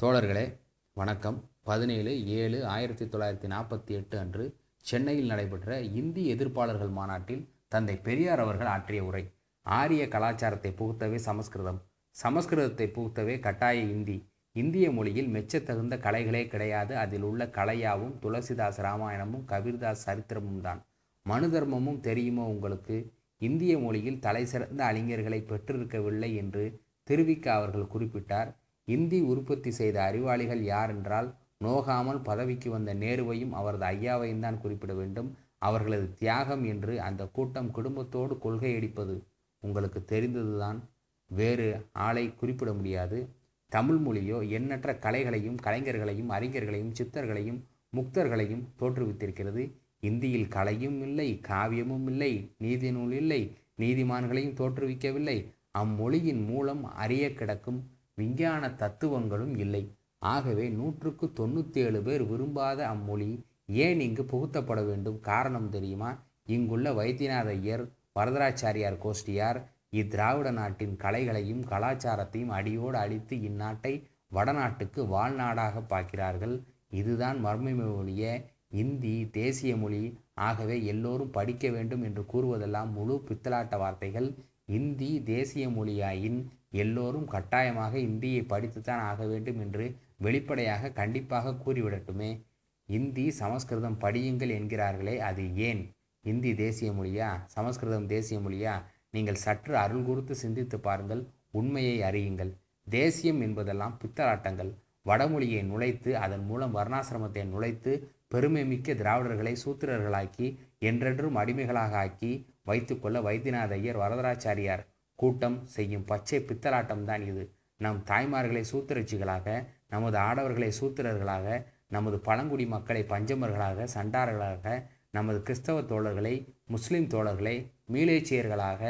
தோழர்களே வணக்கம். பதினேழு ஏழு ஆயிரத்தி தொள்ளாயிரத்தி நாற்பத்தி எட்டு அன்று சென்னையில் நடைபெற்ற இந்தி எதிர்ப்பாளர்கள் மாநாட்டில் தந்தை பெரியார் அவர்கள் ஆற்றிய உரை ஆரிய கலாச்சாரத்தை புகுத்தவே சமஸ்கிருதம். சமஸ்கிருதத்தை புகுத்தவே கட்டாய இந்தி. இந்திய மொழியில் மெச்சத்தகுந்த கலைகளே கிடையாது. அதில் உள்ள கலையாவும் துளசிதாஸ் ராமாயணமும் கபீர்தாஸ் சரித்திரமும் தான். மனு தர்மமும் தெரியுமோ உங்களுக்கு? இந்திய மொழியில் தலை சிறந்த அறிஞர்களை பெற்றிருக்கவில்லை என்று திருவிக்க அவர்கள் குறிப்பிட்டார். இந்தி உற்பத்தி செய்த அறிவாளிகள் யார் என்றால் நோகாமல் பதவிக்கு வந்த நேருவையும் அவரது ஐயாவையும் தான் குறிப்பிட வேண்டும். அவர்களது தியாகம் என்று அந்த கூட்டம் குடும்பத்தோடு கொள்கையடிப்பது உங்களுக்கு தெரிந்ததுதான். வேறு ஆளை குறிப்பிட முடியாது. தமிழ் மொழியோ எண்ணற்ற கலைகளையும் கலைஞர்களையும் அறிஞர்களையும் சித்தர்களையும் முக்தர்களையும் தோற்றுவித்திருக்கிறது. இந்தியில் கலையும் இல்லை காவியமும் இல்லை நீதி நூல் இல்லை நீதிமான்களையும் தோற்றுவிக்கவில்லை. அம்மொழியின் மூலம் அறிய கிடக்கும் விஞ்ஞான தத்துவங்களும் இல்லை. ஆகவே நூற்றுக்கு தொண்ணூற்றி பேர் விரும்பாத அம்மொழி ஏன் இங்கு புகுத்தப்பட வேண்டும்? காரணம் தெரியுமா? இங்குள்ள வைத்தியநாத ஐயர் வரதராச்சாரியார் கோஷ்டியார் இத்திராவிட நாட்டின் கலைகளையும் கலாச்சாரத்தையும் அடியோடு அழித்து இந்நாட்டை வடநாட்டுக்கு வாழ்நாடாக பார்க்கிறார்கள். இதுதான் மர்மமே ஒழிய இந்தி தேசிய மொழி. ஆகவே எல்லோரும் படிக்க வேண்டும் என்று கூறுவதெல்லாம் முழு பித்தலாட்ட வார்த்தைகள். இந்தி தேசிய மொழியாயின் எல்லோரும் கட்டாயமாக இந்தியை படித்துத்தான் ஆக வேண்டும் என்று வெளிப்படையாக கண்டிப்பாக கூறிவிடட்டுமே. இந்தி சமஸ்கிருதம் படியுங்கள் என்கிறார்களே அது ஏன்? இந்தி தேசிய மொழியா? சமஸ்கிருதம் தேசிய மொழியா? நீங்கள் சற்று அருள் குறித்து சிந்தித்து பாருங்கள் உண்மையை அறியுங்கள். தேசியம் என்பதெல்லாம் பித்தலாட்டங்கள். வடமொழியை நுழைத்து அதன் மூலம் வர்ணாசிரமத்தை நுழைத்து பெருமை மிக்க திராவிடர்களை சூத்திரர்களாக்கி என்றென்றும் அடிமைகளாக ஆக்கி வைத்துக்கொள்ள வைத்தியநாத ஐயர் வரதராச்சாரியார் கூட்டம் செய்யும் பச்சை பித்தலாட்டம் தான் இது. நம் தாய்மார்களை சூத்திரச்சிகளாக நமது ஆடவர்களை சூத்திரர்களாக நமது பழங்குடி மக்களை பஞ்சமர்களாக சண்டார்களாக நமது கிறிஸ்தவ தோழர்களை முஸ்லிம் தோழர்களை மீளேச்சியர்களாக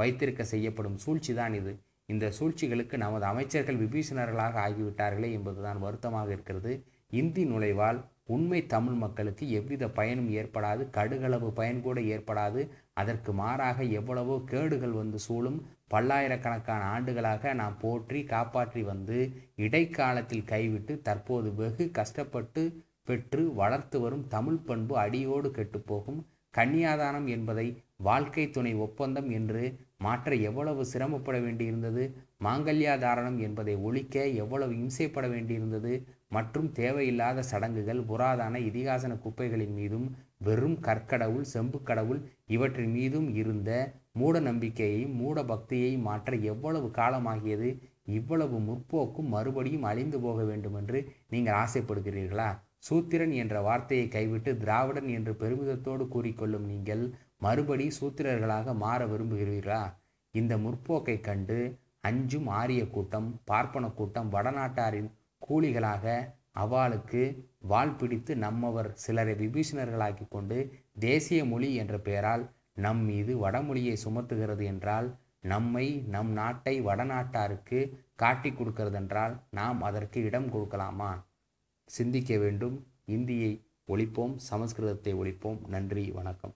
வைத்திருக்க செய்யப்படும் சூழ்ச்சி தான் இது. இந்த சூழ்ச்சிகளுக்கு நமது அமைச்சர்கள் விபீஷணர்களாக ஆகிவிட்டார்களே என்பதுதான் வருத்தமாக இருக்கிறது. இந்தி நுழைவால் உண்மை தமிழ் மக்களுக்கு எவ்வித பயனும் ஏற்படாது கடுகளவு பயன் கூட ஏற்படாது. அதற்கு மாறாக எவ்வளவோ கேடுகள் வந்து சூழும். பல்லாயிரக்கணக்கான ஆண்டுகளாக நாம் போற்றி காப்பாற்றி வந்து இடைக்காலத்தில் கைவிட்டு தற்போது வெகு கஷ்டப்பட்டு பெற்று வளர்த்து வரும் தமிழ் பண்பு அடியோடு கெட்டுப்போகும் கன்னியாதானம் என்பதை வாழ்க்கை துணை ஒப்பந்தம் என்று மாற்ற எவ்வளவு சிரமப்பட வேண்டியிருந்தது? மாங்கல்யாதாரணம் என்பதை ஒழிக்க எவ்வளவு இம்சைப்பட வேண்டியிருந்தது? மற்றும் தேவையில்லாத சடங்குகள் புராதான இதிகாசன குப்பைகளின் மீதும் வெறும் கற்கடவுள் செம்பு கடவுள் இவற்றின் மீதும் இருந்த மூட நம்பிக்கையையும் மூட பக்தியையும் மாற்ற எவ்வளவு காலமாகியது? இவ்வளவு முற்போக்கும் மறுபடியும் அழிந்து போக வேண்டும் என்று நீங்கள் ஆசைப்படுகிறீர்களா? சூத்திரன் என்ற வார்த்தையை கைவிட்டு திராவிடன் என்று பெருமிதத்தோடு கூறிக்கொள்ளும் நீங்கள் மறுபடி சூத்திரர்களாக மாற விரும்புகிறீர்களா? இந்த முற்போக்கை கண்டு அஞ்சும் ஆரிய கூட்டம் பார்ப்பன கூட்டம் வடநாட்டாரின் கூலிகளாக அவளுக்கு வால் பிடித்து நம்மவர் சிலரை விபீஷணர்களாக்கி கொண்டு தேசிய மொழி என்ற பெயரால் நம் மீது வடமொழியை சுமத்துகிறது என்றால் நம்மை நம் நாட்டை வடநாட்டாருக்கு காட்டி கொடுக்கிறதென்றால் நாம் அதற்கு இடம் கொடுக்கலாமா? சிந்திக்க வேண்டும். இந்தியை ஒழிப்போம் சமஸ்கிருதத்தை ஒழிப்போம். நன்றி வணக்கம்.